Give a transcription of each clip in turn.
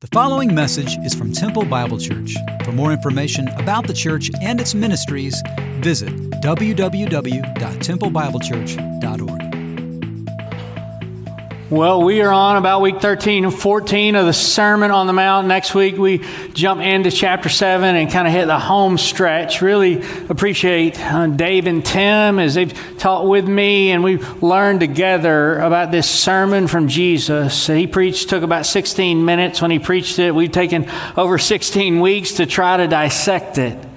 The following message is from Temple Bible Church. For more information about the church and its ministries, visit www.templebiblechurch.org. Well, we are on about week 13 and 14 of the Sermon on the Mount. Next week, we jump into chapter 7 and kind of hit the home stretch. Really appreciate uh, Dave and Tim as they've taught with me, and we've learned together about this sermon from Jesus. He preached, took about 16 minutes when he preached it. We've taken over 16 weeks to try to dissect it.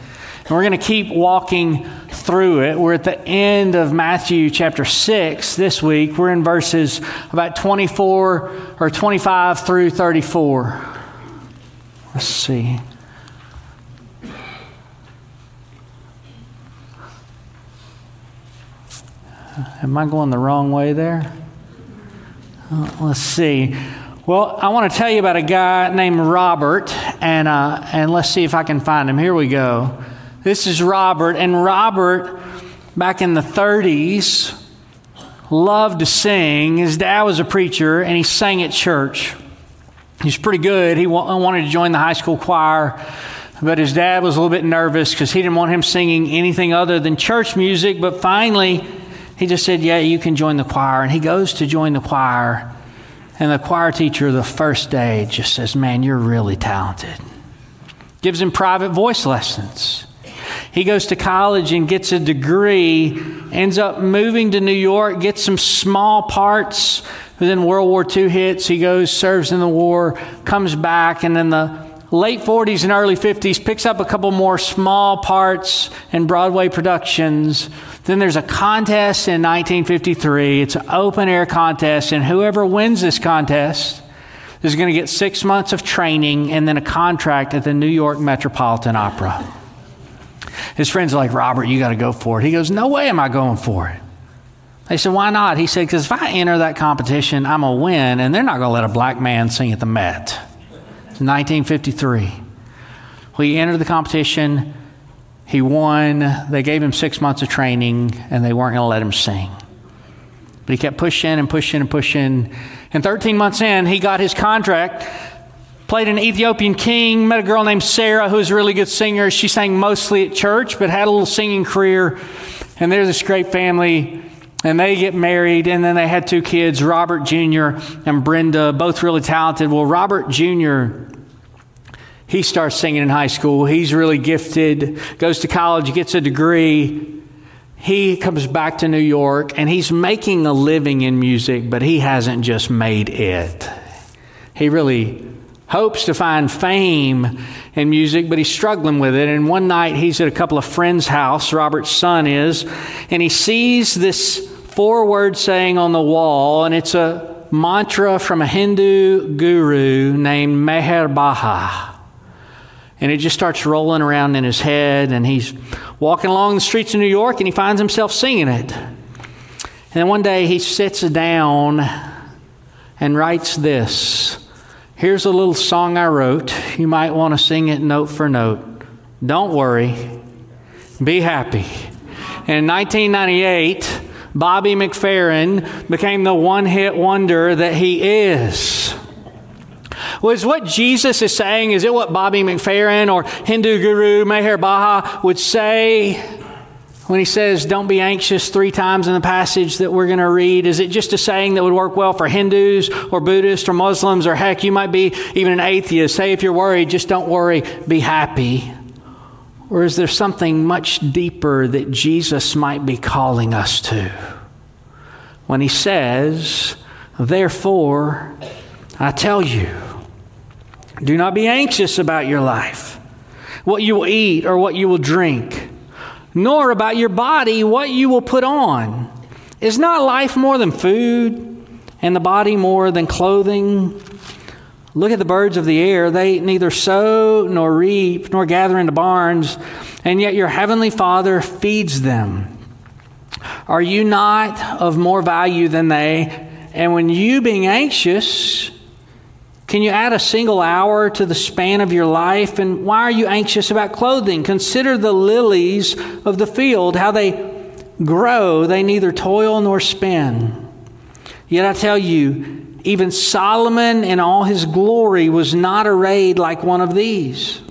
And we're going to keep walking through it. We're at the end of Matthew chapter 6 this week. We're in verses about 24 or 25 through 34. Let's see. Am I going the wrong way there? Uh, let's see. Well, I want to tell you about a guy named Robert, and, uh, and let's see if I can find him. Here we go. This is Robert, and Robert, back in the 30s, loved to sing. His dad was a preacher, and he sang at church. He's pretty good. He wanted to join the high school choir, but his dad was a little bit nervous because he didn't want him singing anything other than church music. But finally, he just said, Yeah, you can join the choir. And he goes to join the choir. And the choir teacher, the first day, just says, Man, you're really talented. Gives him private voice lessons. He goes to college and gets a degree, ends up moving to New York, gets some small parts. Then World War II hits. He goes, serves in the war, comes back, and in the late 40s and early 50s picks up a couple more small parts in Broadway productions. Then there's a contest in 1953. It's an open air contest, and whoever wins this contest is going to get six months of training and then a contract at the New York Metropolitan Opera. His friends are like, Robert, you got to go for it. He goes, No way am I going for it. They said, Why not? He said, Because if I enter that competition, I'm going to win, and they're not going to let a black man sing at the Met. It's 1953. Well, he entered the competition. He won. They gave him six months of training, and they weren't going to let him sing. But he kept pushing and pushing and pushing. And 13 months in, he got his contract played an Ethiopian king, met a girl named Sarah who was a really good singer. She sang mostly at church, but had a little singing career. And there's this great family, and they get married, and then they had two kids, Robert Jr. and Brenda, both really talented. Well, Robert Jr., he starts singing in high school. He's really gifted, goes to college, gets a degree. He comes back to New York, and he's making a living in music, but he hasn't just made it. He really hopes to find fame in music, but he's struggling with it. And one night he's at a couple of friends' house, Robert's son is, and he sees this four word saying on the wall, and it's a mantra from a Hindu guru named Meher Baba. And it just starts rolling around in his head, and he's walking along the streets of New York and he finds himself singing it. And then one day he sits down and writes this Here's a little song I wrote. You might want to sing it note for note. Don't worry, be happy. In 1998, Bobby McFerrin became the one hit wonder that he is. Was what Jesus is saying, is it what Bobby McFerrin or Hindu guru Meher Baba would say when he says, Don't be anxious three times in the passage that we're going to read? Is it just a saying that would work well for Hindus or Buddhists or Muslims or heck, you might be even an atheist? Say, if you're worried, just don't worry, be happy. Or is there something much deeper that Jesus might be calling us to? When he says, Therefore, I tell you, do not be anxious about your life, what you will eat or what you will drink nor about your body what you will put on. Is not life more than food, and the body more than clothing? Look at the birds of the air. They neither sow nor reap nor gather into barns, and yet your heavenly Father feeds them. Are you not of more value than they? And when you, being anxious, can you add a single hour to the span of your life? And why are you anxious about clothing? Consider the lilies of the field, how they grow. They neither toil nor spin. Yet I tell you, Even Solomon in all his glory was not arrayed like one of these.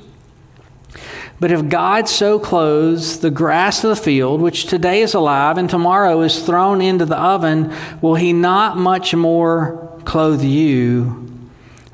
But if God so clothes the grass of the field, which today is alive and tomorrow is thrown into the oven, will he not much more clothe you,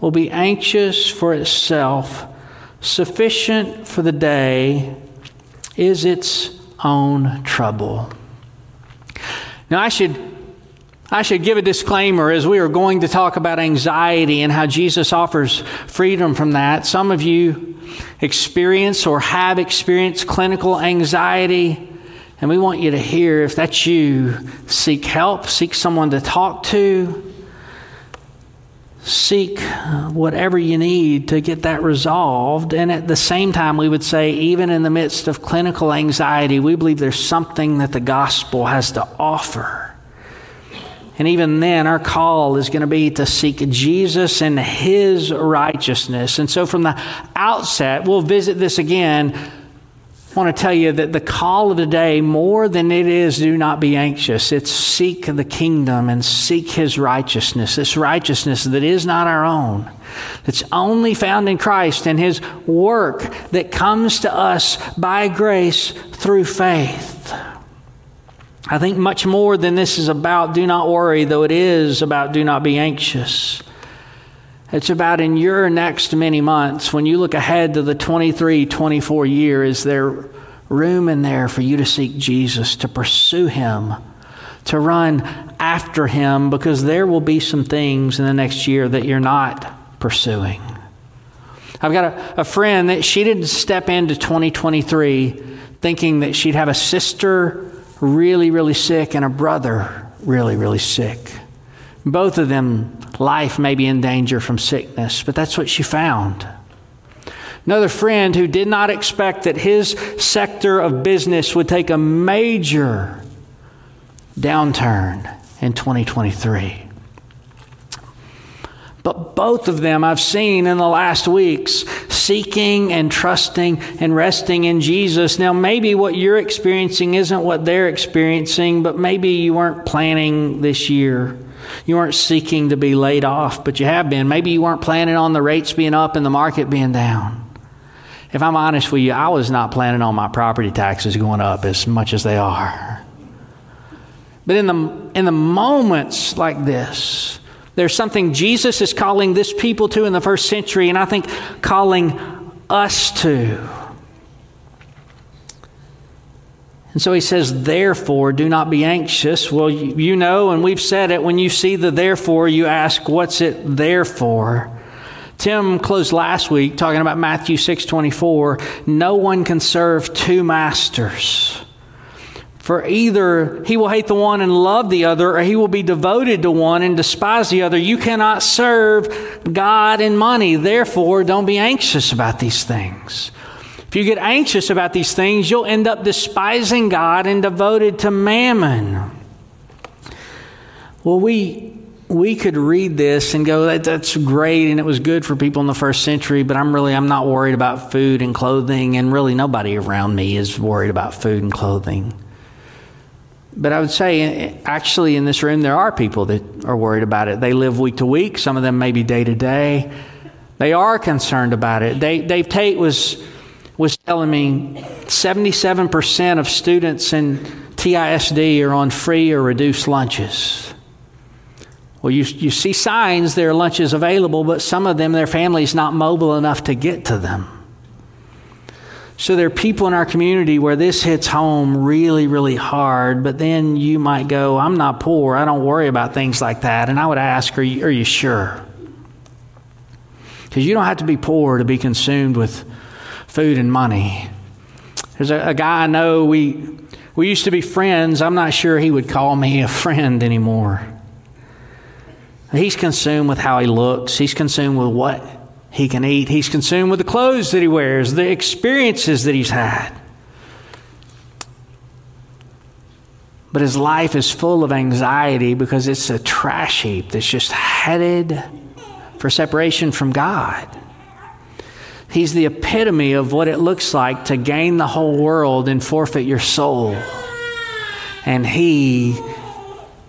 will be anxious for itself. Sufficient for the day is its own trouble. Now, I should, I should give a disclaimer as we are going to talk about anxiety and how Jesus offers freedom from that. Some of you experience or have experienced clinical anxiety, and we want you to hear if that's you, seek help, seek someone to talk to seek uh, whatever you need to get that resolved. And at the same time, we would say, even in the midst of clinical anxiety, we believe there's something that the gospel has to offer. And even then, our call is going to be to seek Jesus and his righteousness. And so, from the outset, we'll visit this again want to tell you that the call of the day, more than it is do not be anxious, it's seek the kingdom and seek his righteousness, this righteousness that is not our own, that's only found in Christ and his work that comes to us by grace through faith. I think much more than this is about do not worry, though it is about do not be anxious. It's about in your next many months, when you look ahead to the 23 24 year, is there room in there for you to seek Jesus, to pursue Him, to run after Him, because there will be some things in the next year that you're not pursuing. I've got a, a friend that she didn't step into 2023 thinking that she'd have a sister really, really sick and a brother really, really sick. Both of them, life may be in danger from sickness, but that's what she found. Another friend who did not expect that his sector of business would take a major downturn in 2023. But both of them I've seen in the last weeks seeking and trusting and resting in Jesus. Now, maybe what you're experiencing isn't what they're experiencing, but maybe you weren't planning this year you weren't seeking to be laid off, but you have been. Maybe you weren't planning on the rates being up and the market being down. If I'm honest with you, I was not planning on my property taxes going up as much as they are. But in the, in the moments like this, there's something Jesus is calling this people to in the first century, and I think calling us to. And so he says, therefore, do not be anxious. Well, you know, and we've said it, when you see the therefore, you ask, what's it there for? Tim closed last week talking about Matthew 6 24. No one can serve two masters. For either he will hate the one and love the other, or he will be devoted to one and despise the other. You cannot serve God and money. Therefore, don't be anxious about these things. You get anxious about these things, you'll end up despising God and devoted to mammon. Well, we we could read this and go that, that's great and it was good for people in the first century but i'm really i'm not worried about food and clothing and really nobody around me is worried about food and clothing. But i would say eh, eh, actually in this room there are people that are worried about it. They live week to week. Some of them maybe day to day. They are concerned about it. Dave, dave tate was was telling me 77% of students in TISD are on free or reduced lunches. Well, you, you see signs there are lunches available, but some of them, their family's not mobile enough to get to them. So there are people in our community where this hits home really, really hard, but then you might go, I'm not poor. I don't worry about things like that. And I would ask, Are you, are you sure? Because you don't have to be poor to be consumed with food and money. There's a, a guy I know, we, we used to be friends. I'm not sure he would call me a friend anymore. He's consumed with how he looks, he's consumed with what he can eat, he's consumed with the clothes that he wears, the experiences that he's had. But his life is full of anxiety because it's a trash heap that's just headed for separation from God. He's the epitome of what it looks like to gain the whole world and forfeit your soul. And he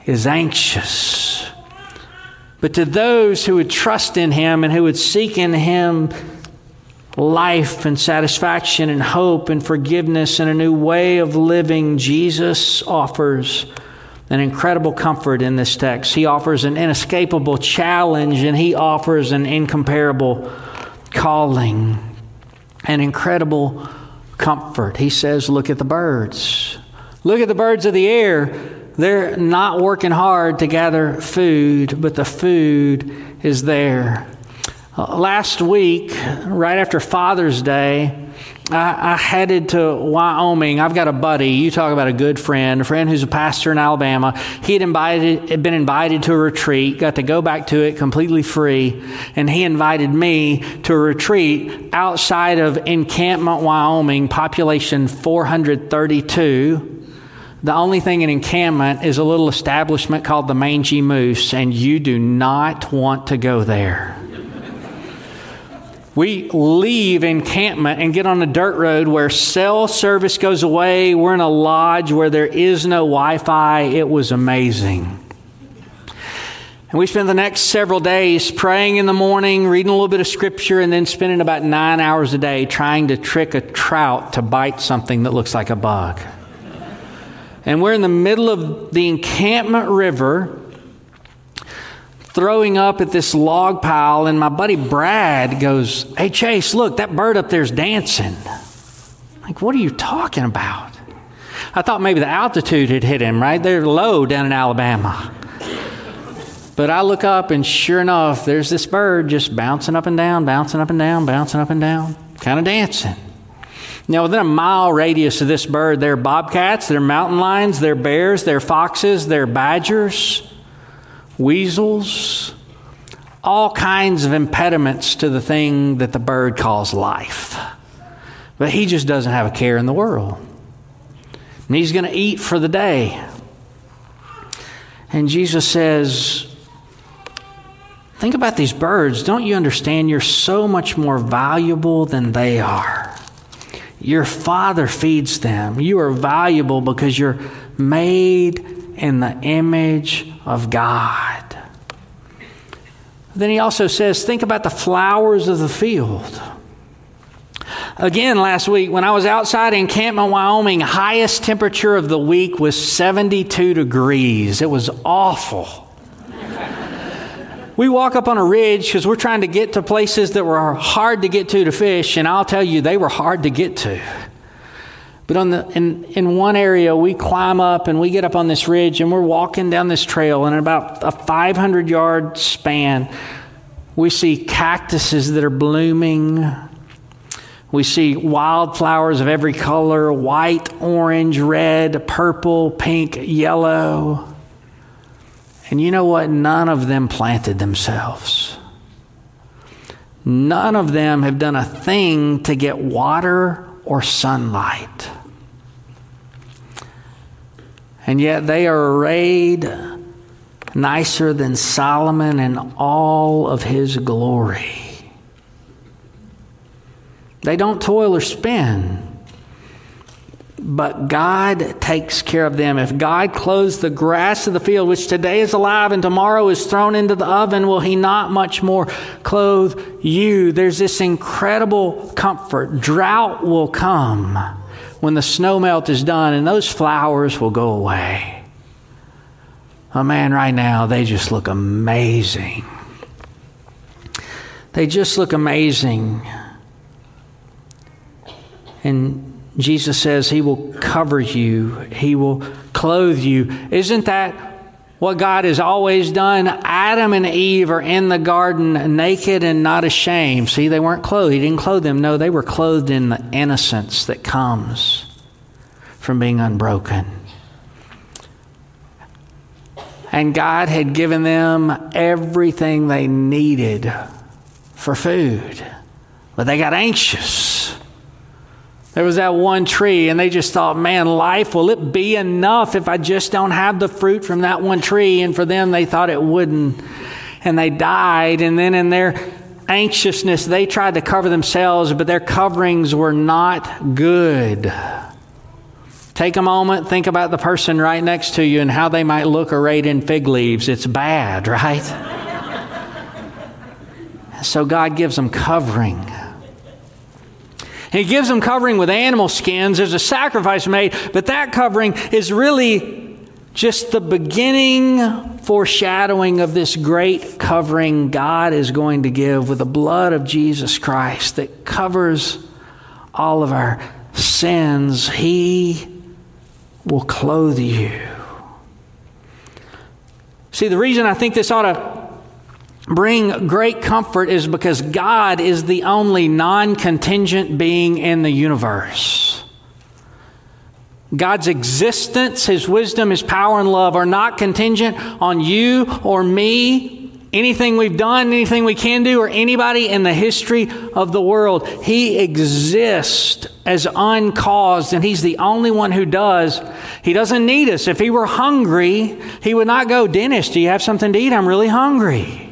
is anxious. But to those who would trust in him and who would seek in him life and satisfaction and hope and forgiveness and a new way of living, Jesus offers an incredible comfort in this text. He offers an inescapable challenge and he offers an incomparable calling, an incredible comfort. He says, Look at the birds. Look at the birds of the air. They're not working hard to gather food, but the food is there. Uh, last week, right after Father's Day, I, I, headed to Wyoming. I've got a buddy. You talk about a good friend, a friend who's a pastor in Alabama. He had invited, had been invited to a retreat, got to go back to it completely free, and he invited me to a retreat outside of Encampment, Wyoming, population 432. The only thing in encampment is a little establishment called the Mangy Moose, and you do not want to go there. We leave encampment and get on a dirt road where cell service goes away. We're in a lodge where there is no Wi Fi. It was amazing. And we spent the next several days praying in the morning, reading a little bit of scripture, and then spending about nine hours a day trying to trick a trout to bite something that looks like a bug. And we're in the middle of the encampment river throwing up at this log pile, and my buddy Brad goes, Hey, Chase, look, that bird up there's dancing. Like, what are you talking about? I thought maybe the altitude had hit him, right? They're low down in Alabama. But I look up, and sure enough, there's this bird just bouncing up and down, bouncing up and down, bouncing up and down, kind of dancing. Now, within a mile radius of this bird, there are bobcats, there are mountain lions, there are bears, there are foxes, there are badgers weasels, all kinds of impediments to the thing that the bird calls life. But he just doesn't have a care in the world. And he's going to eat for the day. And Jesus says, Think about these birds. Don't you understand you're so much more valuable than they are? Your Father feeds them. You are valuable because you're made in the image of God. Then he also says, think about the flowers of the field. Again, last week, when I was outside in Encampment, Wyoming, highest temperature of the week was 72 degrees. It was awful. we walk up on a ridge because we're trying to get to places that were hard to get to to fish, and I'll tell you, they were hard to get to. But on the, in, in one area, we climb up and we get up on this ridge and we're walking down this trail. And in about a 500 yard span, we see cactuses that are blooming. We see wildflowers of every color white, orange, red, purple, pink, yellow. And you know what? None of them planted themselves. None of them have done a thing to get water or sunlight. And yet they are arrayed nicer than Solomon in all of his glory. They don't toil or spin, but God takes care of them. If God clothes the grass of the field, which today is alive and tomorrow is thrown into the oven, will He not much more clothe you? There's this incredible comfort. Drought will come when the snow melt is done and those flowers will go away. Oh man, right now they just look amazing. They just look amazing. And Jesus says he will cover you, he will clothe you. Isn't that what God has always done. Adam and Eve are in the garden naked and not ashamed. See, they weren't clothed. He didn't clothe them. No, they were clothed in the innocence that comes from being unbroken. and God had given them everything they needed for food. But they got anxious. There was that one tree, and they just thought, man, life, will it be enough if I just don't have the fruit from that one tree? And for them, they thought it wouldn't. And they died. And then in their anxiousness, they tried to cover themselves, but their coverings were not good. Take a moment, think about the person right next to you and how they might look arrayed in fig leaves. It's bad, right? so God gives them covering. He gives them covering with animal skins. There's a sacrifice made, but that covering is really just the beginning foreshadowing of this great covering God is going to give with the blood of Jesus Christ that covers all of our sins. He will clothe you. See, the reason I think this ought to bring great comfort is because God is the only non contingent being in the universe. God's existence, His wisdom, His power, and love are not contingent on you or me, anything we've done, anything we can do, or anybody in the history of the world. He exists as uncaused, and He's the only one who does. He doesn't need us. If He were hungry, He would not go, Dennis, do you have something to eat? I'm really hungry.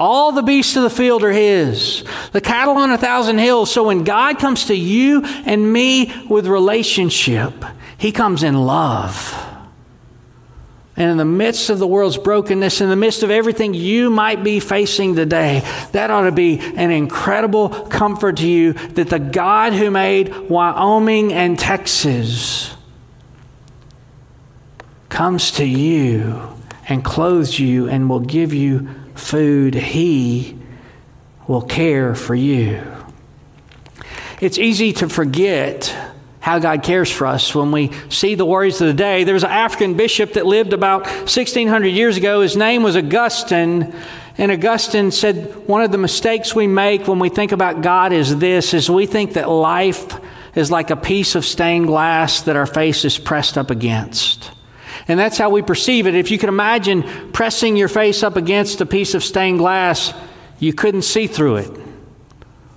All the beasts of the field are His, the cattle on a thousand hills. So when God comes to you and me with relationship, He comes in love. And in the midst of the world's brokenness, in the midst of everything you might be facing today, that ought to be an incredible comfort to you that the God who made Wyoming and Texas comes to you and clothes you and will give you food, He will care for you. It's easy to forget how God cares for us when we see the worries of the day. There was an African bishop that lived about 1600 years ago. His name was Augustine. And Augustine said one of the mistakes we make when we think about God is this is we think that life is like a piece of stained glass that our face is pressed up against. And that's how we perceive it. If you can imagine pressing your face up against a piece of stained glass, you couldn't see through it.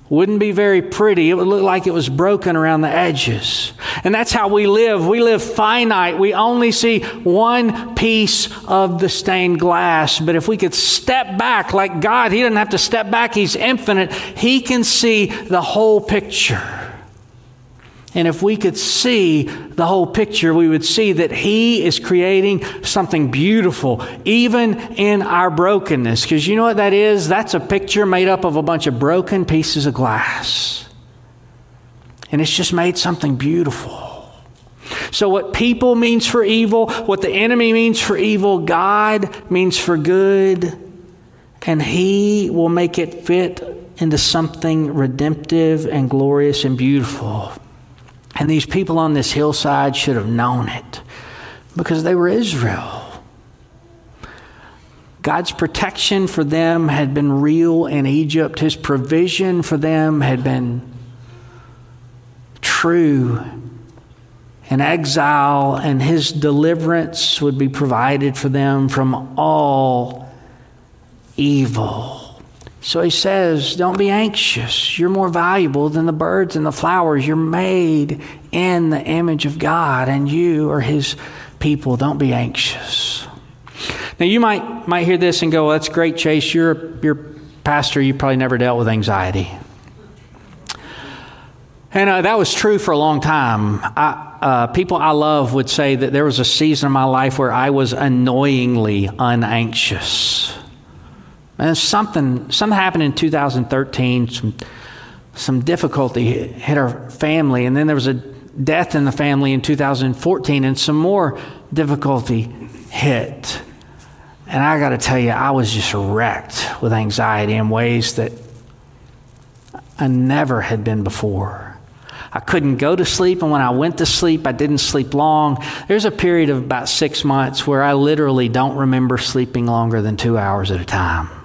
Wouldn't be very pretty. It would look like it was broken around the edges. And that's how we live. We live finite. We only see one piece of the stained glass. But if we could step back like God, He doesn't have to step back, He's infinite. He can see the whole picture. And if we could see the whole picture, we would see that He is creating something beautiful, even in our brokenness. Because you know what that is? That's a picture made up of a bunch of broken pieces of glass. And it's just made something beautiful. So, what people means for evil, what the enemy means for evil, God means for good. And He will make it fit into something redemptive and glorious and beautiful. And these people on this hillside should have known it because they were Israel. God's protection for them had been real in Egypt. His provision for them had been true in exile, and His deliverance would be provided for them from all evil. So he says, Don't be anxious. You're more valuable than the birds and the flowers. You're made in the image of God, and you are his people. Don't be anxious. Now, you might, might hear this and go, well, That's great, Chase. You're, you're pastor. You probably never dealt with anxiety. And uh, that was true for a long time. I, uh, people I love would say that there was a season in my life where I was annoyingly unanxious. And something, something happened in 2013. Some, some difficulty hit our family, and then there was a death in the family in 2014, and some more difficulty hit. And I got to tell you, I was just wrecked with anxiety in ways that I never had been before. I couldn't go to sleep, and when I went to sleep, I didn't sleep long. There's a period of about six months where I literally don't remember sleeping longer than two hours at a time.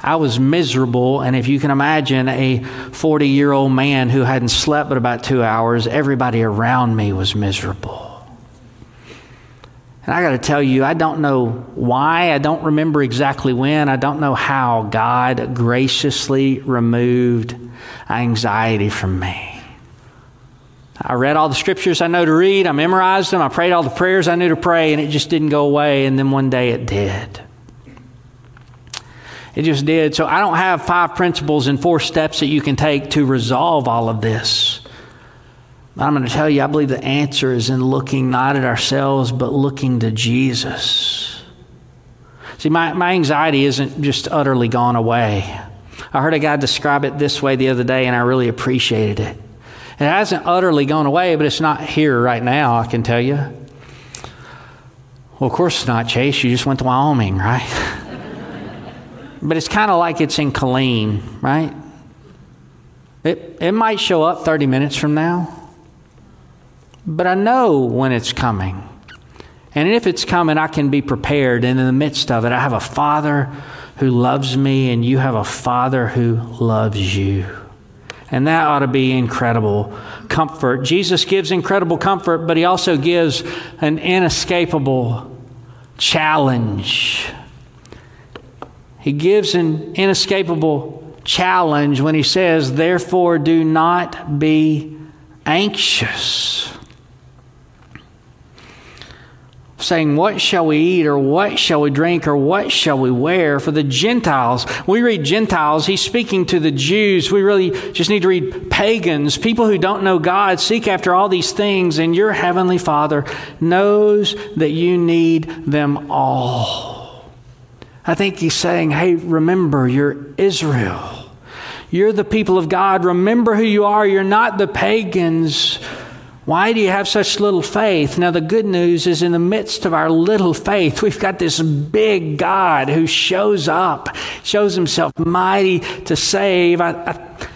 I was miserable. And if you can imagine a 40 year old man who hadn't slept but about two hours, everybody around me was miserable. And I got to tell you, I don't know why, I don't remember exactly when, I don't know how God graciously removed anxiety from me. I read all the scriptures I know to read, I memorized them, I prayed all the prayers I knew to pray, and it just didn't go away. And then one day it did. It just did. So I don't have five principles and four steps that you can take to resolve all of this. I'm going to tell you, I believe the answer is in looking not at ourselves, but looking to Jesus. See, my, my anxiety isn't just utterly gone away. I heard a guy describe it this way the other day, and I really appreciated it. It hasn't utterly gone away, but it's not here right now, I can tell you. Well, of course it's not, Chase. You just went to Wyoming, right? but it's kind of like it's in Killeen, right? It, it might show up 30 minutes from now, but I know when it's coming. And if it's coming, I can be prepared. And in the midst of it, I have a Father who loves me, and you have a Father who loves you. And that ought to be incredible comfort. Jesus gives incredible comfort, but he also gives an inescapable challenge. He gives an inescapable challenge when he says, Therefore, do not be anxious. Saying, What shall we eat, or what shall we drink, or what shall we wear? For the Gentiles, we read Gentiles, he's speaking to the Jews. We really just need to read pagans, people who don't know God, seek after all these things, and your heavenly Father knows that you need them all. I think he's saying, hey, remember, you're Israel. You're the people of God. Remember who you are. You're not the pagans. Why do you have such little faith? Now, the good news is in the midst of our little faith, we've got this big God who shows up, shows himself mighty to save. I, I,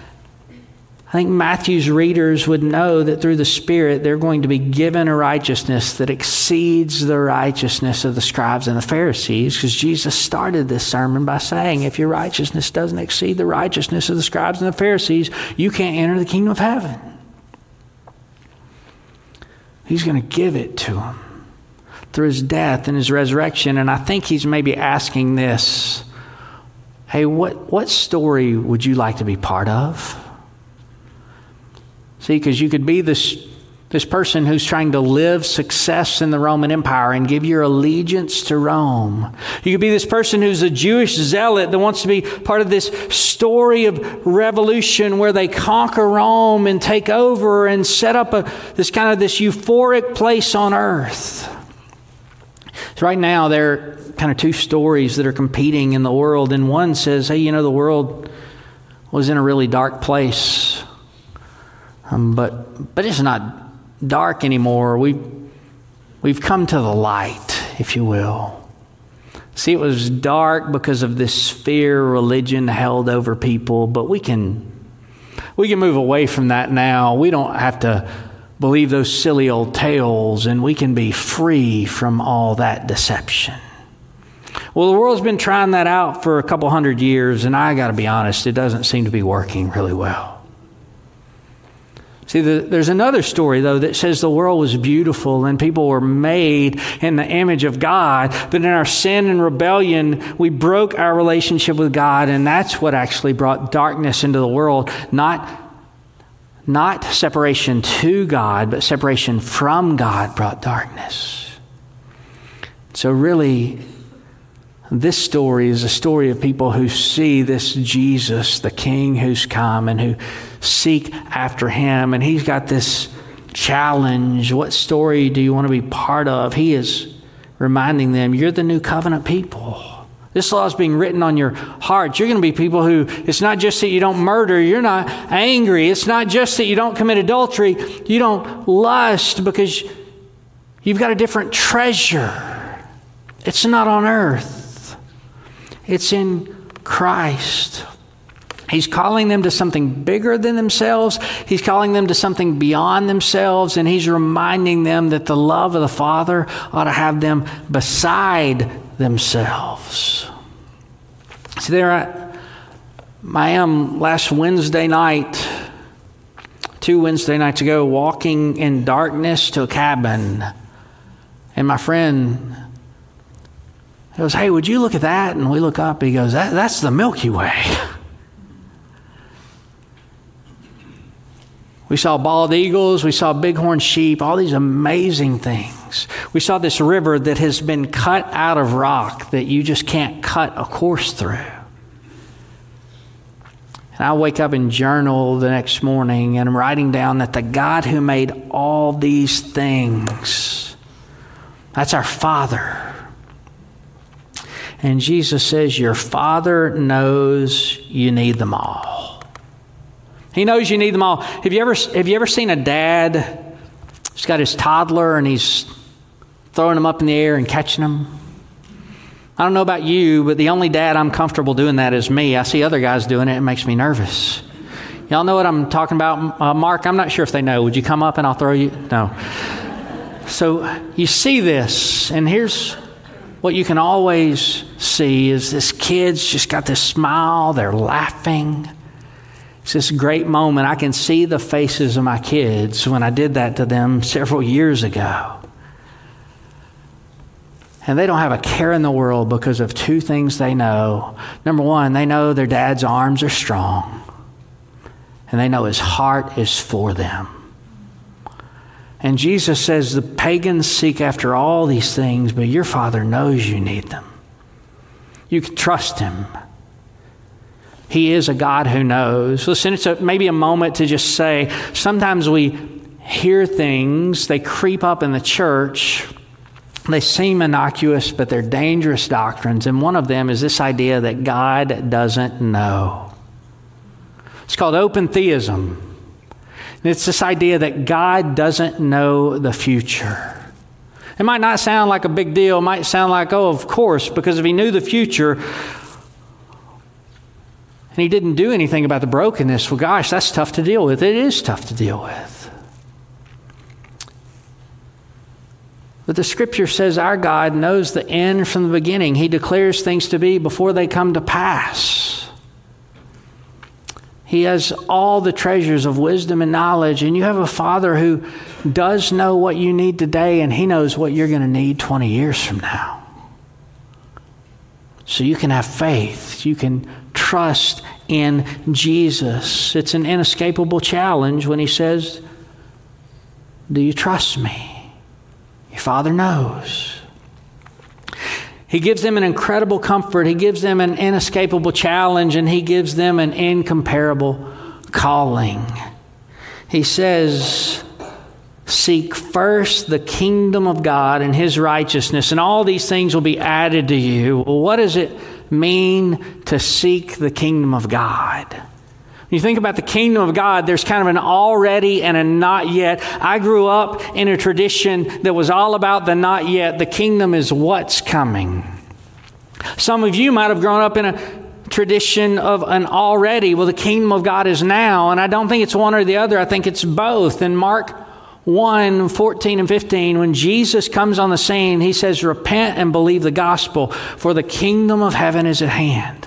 I think Matthew's readers would know that through the Spirit they're going to be given a righteousness that exceeds the righteousness of the scribes and the Pharisees, because Jesus started this sermon by saying, If your righteousness doesn't exceed the righteousness of the scribes and the Pharisees, you can't enter the kingdom of heaven. He's going to give it to them through his death and his resurrection. And I think he's maybe asking this Hey, what, what story would you like to be part of? See, because you could be this, this person who's trying to live success in the Roman Empire and give your allegiance to Rome. You could be this person who's a Jewish zealot that wants to be part of this story of revolution where they conquer Rome and take over and set up a, this kind of this euphoric place on earth. So right now, there are kind of two stories that are competing in the world, and one says, hey, you know, the world was in a really dark place um, but, but it's not dark anymore. We, we've come to the light, if you will. See, it was dark because of this fear religion held over people, but we can, we can move away from that now. We don't have to believe those silly old tales, and we can be free from all that deception. Well, the world's been trying that out for a couple hundred years, and I got to be honest, it doesn't seem to be working really well. See, the, there's another story, though, that says the world was beautiful and people were made in the image of God. But in our sin and rebellion, we broke our relationship with God, and that's what actually brought darkness into the world. Not, not separation to God, but separation from God brought darkness. So, really, this story is a story of people who see this Jesus, the King who's come, and who seek after him. And he's got this challenge. What story do you want to be part of? He is reminding them, You're the new covenant people. This law is being written on your heart. You're going to be people who, it's not just that you don't murder, you're not angry. It's not just that you don't commit adultery, you don't lust because you've got a different treasure. It's not on earth. It's in Christ. He's calling them to something bigger than themselves. He's calling them to something beyond themselves. And he's reminding them that the love of the Father ought to have them beside themselves. See, there I, I am last Wednesday night, two Wednesday nights ago, walking in darkness to a cabin And my friend goes, Hey, would you look at that? And we look up. He goes, that, That's the Milky Way. We saw bald eagles, we saw bighorn sheep, all these amazing things. We saw this river that has been cut out of rock that you just can't cut a course through. And I wake up and journal the next morning and I'm writing down that the God who made all these things, that's our Father. And Jesus says, Your Father knows you need them all. He knows you need them all. Have you ever, have you ever seen a dad? He's got his toddler and he's throwing them up in the air and catching them. I don't know about you, but the only dad I'm comfortable doing that is me. I see other guys doing it, it makes me nervous. Y'all know what I'm talking about? Uh, Mark, I'm not sure if they know. Would you come up and I'll throw you? No. So you see this, and here's what you can always see is this kid's just got this smile, they're laughing. It's this great moment. I can see the faces of my kids when I did that to them several years ago. And they don't have a care in the world because of two things they know. Number one, they know their dad's arms are strong, and they know his heart is for them. And Jesus says the pagans seek after all these things, but your Father knows you need them. You can trust Him. He is a God who knows. Listen, it's a, maybe a moment to just say sometimes we hear things, they creep up in the church they seem innocuous, but they're dangerous doctrines. And one of them is this idea that God doesn't know. It's called open theism. And it's this idea that God doesn't know the future. It might not sound like a big deal. It might sound like, oh, of course, because if he knew the future and he didn't do anything about the brokenness, well, gosh, that's tough to deal with. It is tough to deal with. But the scripture says our God knows the end from the beginning. He declares things to be before they come to pass. He has all the treasures of wisdom and knowledge, and you have a father who does know what you need today, and he knows what you're going to need 20 years from now. So you can have faith, you can trust in Jesus. It's an inescapable challenge when he says, Do you trust me? Your Father knows. He gives them an incredible comfort. He gives them an inescapable challenge, and He gives them an incomparable calling. He says, Seek first the kingdom of God and His righteousness, and all these things will be added to you. Well, what does it mean to seek the kingdom of God? You think about the kingdom of God, there's kind of an already and a not yet. I grew up in a tradition that was all about the not yet. The kingdom is what's coming. Some of you might have grown up in a tradition of an already. Well, the kingdom of God is now. And I don't think it's one or the other, I think it's both. In Mark 1 14 and 15, when Jesus comes on the scene, he says, Repent and believe the gospel, for the kingdom of heaven is at hand.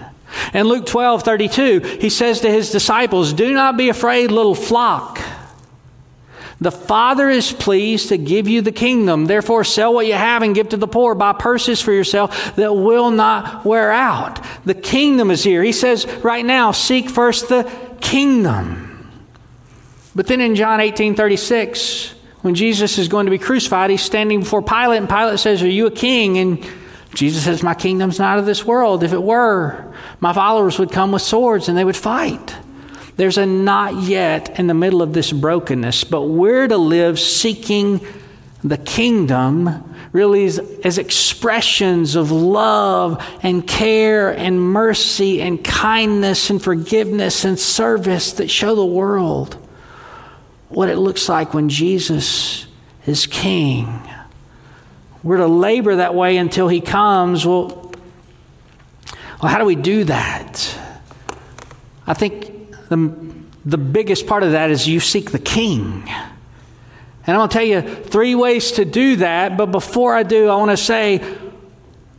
In Luke 12 32, he says to his disciples, Do not be afraid, little flock. The Father is pleased to give you the kingdom. Therefore, sell what you have and give to the poor. Buy purses for yourself that will not wear out. The kingdom is here. He says right now, seek first the kingdom. But then in John 18 36, when Jesus is going to be crucified, he's standing before Pilate, and Pilate says, Are you a king? And Jesus says, My kingdom's not of this world. If it were, my followers would come with swords and they would fight. There's a not yet in the middle of this brokenness, but we're to live seeking the kingdom really as, as, expressions of love and care and mercy and kindness and forgiveness and service that show the world what it looks like when Jesus is king. We're to labor that way until he comes. Well, well how do we do that? I think the, the biggest part of that is you seek the king. And I'm going to tell you three ways to do that. But before I do, I want to say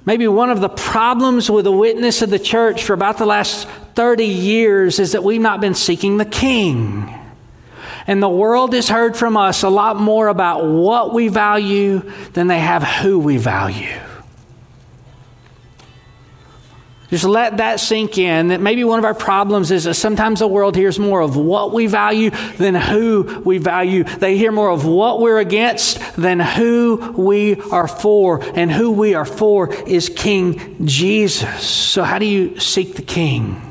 maybe one of the problems with the witness of the church for about the last 30 years is that we've not been seeking the king. And the world has heard from us a lot more about what we value than they have who we value. Just let that sink in. That maybe one of our problems is that sometimes the world hears more of what we value than who we value. They hear more of what we're against than who we are for. And who we are for is King Jesus. So, how do you seek the King?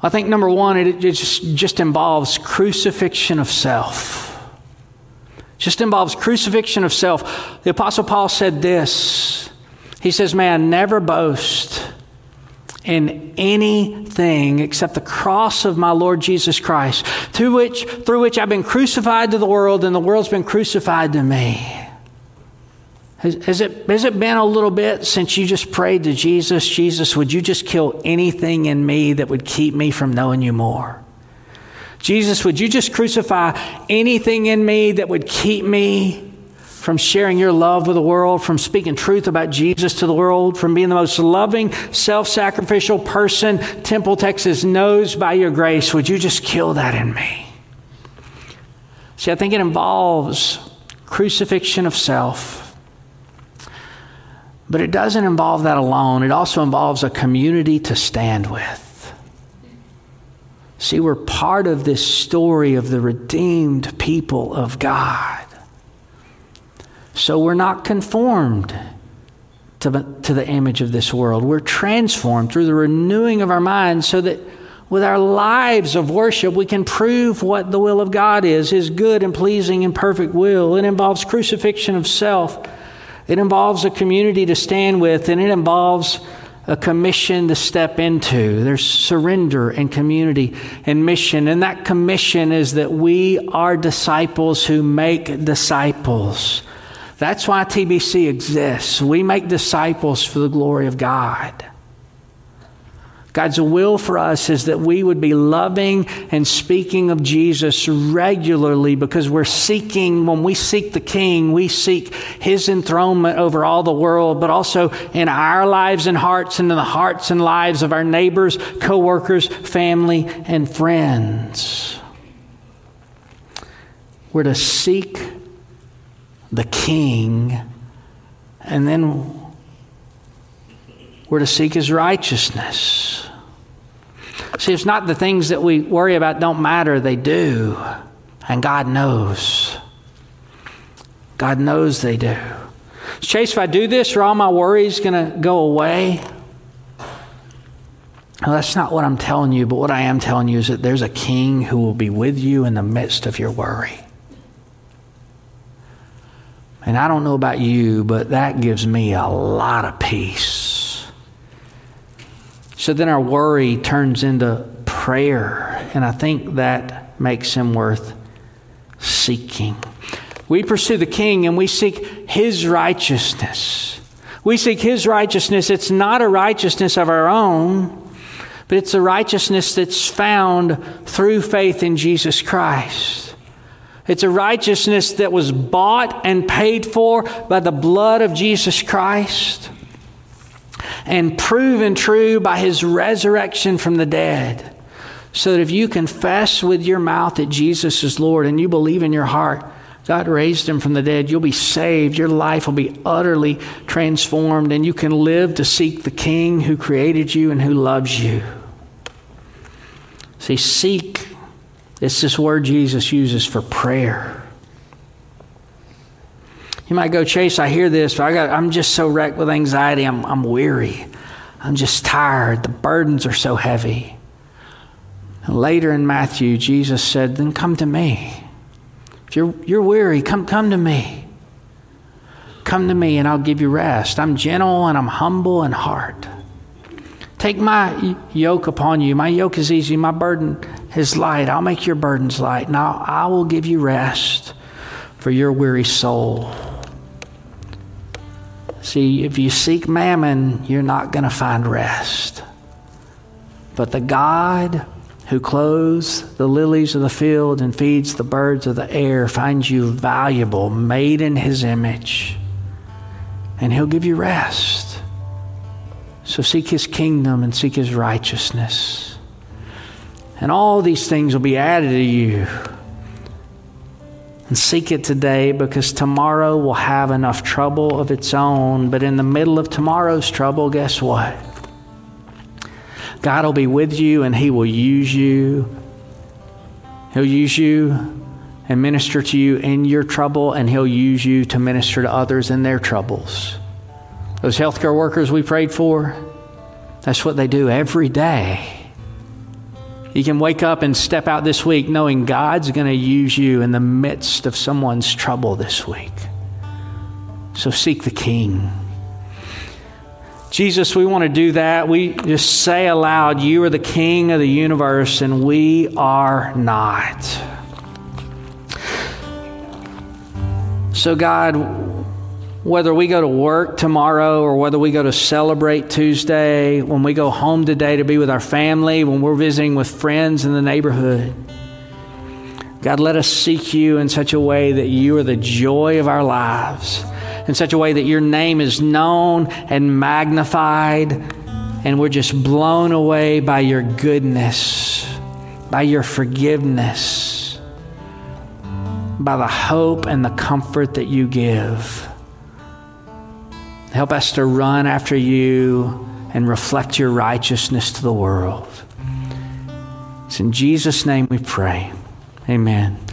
I think number one, it just, just involves crucifixion of self. Just involves crucifixion of self. The Apostle Paul said this he says, Man, never boast in anything except the cross of my Lord Jesus Christ, through which, through which I've been crucified to the world and the world's been crucified to me. Has, has, it, has it been a little bit since you just prayed to Jesus? Jesus, would you just kill anything in me that would keep me from knowing you more? Jesus, would you just crucify anything in me that would keep me from sharing your love with the world, from speaking truth about Jesus to the world, from being the most loving, self sacrificial person Temple, Texas knows by your grace. Would you just kill that in me? See, I think it involves crucifixion of self. But it doesn't involve that alone, it also involves a community to stand with. See, we're part of this story of the redeemed people of God. So we're not conformed to to the image of this world. We're transformed through the renewing of our minds so that with our lives of worship, we can prove what the will of God is, His good and pleasing and perfect will. It involves crucifixion of self, it involves a community to stand with, and it involves a commission to step into. There's surrender and community and mission. And that commission is that we are disciples who make disciples. That's why TBC exists. We make disciples for the glory of God. God's will for us is that we would be loving and speaking of Jesus regularly because we're seeking, when we seek the King, we seek His enthronement over all the world, but also in our lives and hearts and in the hearts and lives of our neighbors, coworkers, family, and friends. We're to seek the king, and then we're to seek his righteousness. See, it's not the things that we worry about don't matter, they do. And God knows. God knows they do. Chase, if I do this, are all my worries going to go away? Well, that's not what I'm telling you, but what I am telling you is that there's a king who will be with you in the midst of your worry. And I don't know about you, but that gives me a lot of peace. So then our worry turns into prayer, and I think that makes him worth seeking. We pursue the king and we seek his righteousness. We seek his righteousness. It's not a righteousness of our own, but it's a righteousness that's found through faith in Jesus Christ. It's a righteousness that was bought and paid for by the blood of Jesus Christ and proven true by his resurrection from the dead. So that if you confess with your mouth that Jesus is Lord and you believe in your heart, God raised him from the dead, you'll be saved. Your life will be utterly transformed, and you can live to seek the King who created you and who loves you. See, seek it's this word Jesus uses for prayer. You might go, Chase, I hear this, but I got, I'm just so wrecked with anxiety. I'm, I'm weary. I'm just tired. The burdens are so heavy. And later in Matthew, Jesus said, Then come to me. If you're, you're weary, come, come to me. Come to me and I'll give you rest. I'm gentle and I'm humble in heart. Take my yoke upon you. My yoke is easy, my burden is light. I'll make your burdens light, Now I will give you rest for your weary soul. See, if you seek mammon, you're not going to find rest. But the God who clothes the lilies of the field and feeds the birds of the air finds you valuable, made in his image, and he'll give you rest. So seek his kingdom and seek his righteousness. And all these things will be added to you. And seek it today because tomorrow will have enough trouble of its own. But in the middle of tomorrow's trouble, guess what? God will be with you and He will use you. He'll use you and minister to you in your trouble, and He'll use you to minister to others in their troubles. Those healthcare workers we prayed for, that's what they do every day. You can wake up and step out this week knowing God's going to use you in the midst of someone's trouble this week. So seek the King. Jesus, we want to do that. We just say aloud, You are the King of the universe, and we are not. So, God, whether we go to work tomorrow or whether we go to celebrate Tuesday, when we go home today to be with our family, when we're visiting with friends in the neighborhood, God, let us seek you in such a way that you are the joy of our lives, in such a way that your name is known and magnified, and we're just blown away by your goodness, by your forgiveness, by the hope and the comfort that you give. Help us to run after you and reflect your righteousness to the world. It's in Jesus' name we pray. Amen.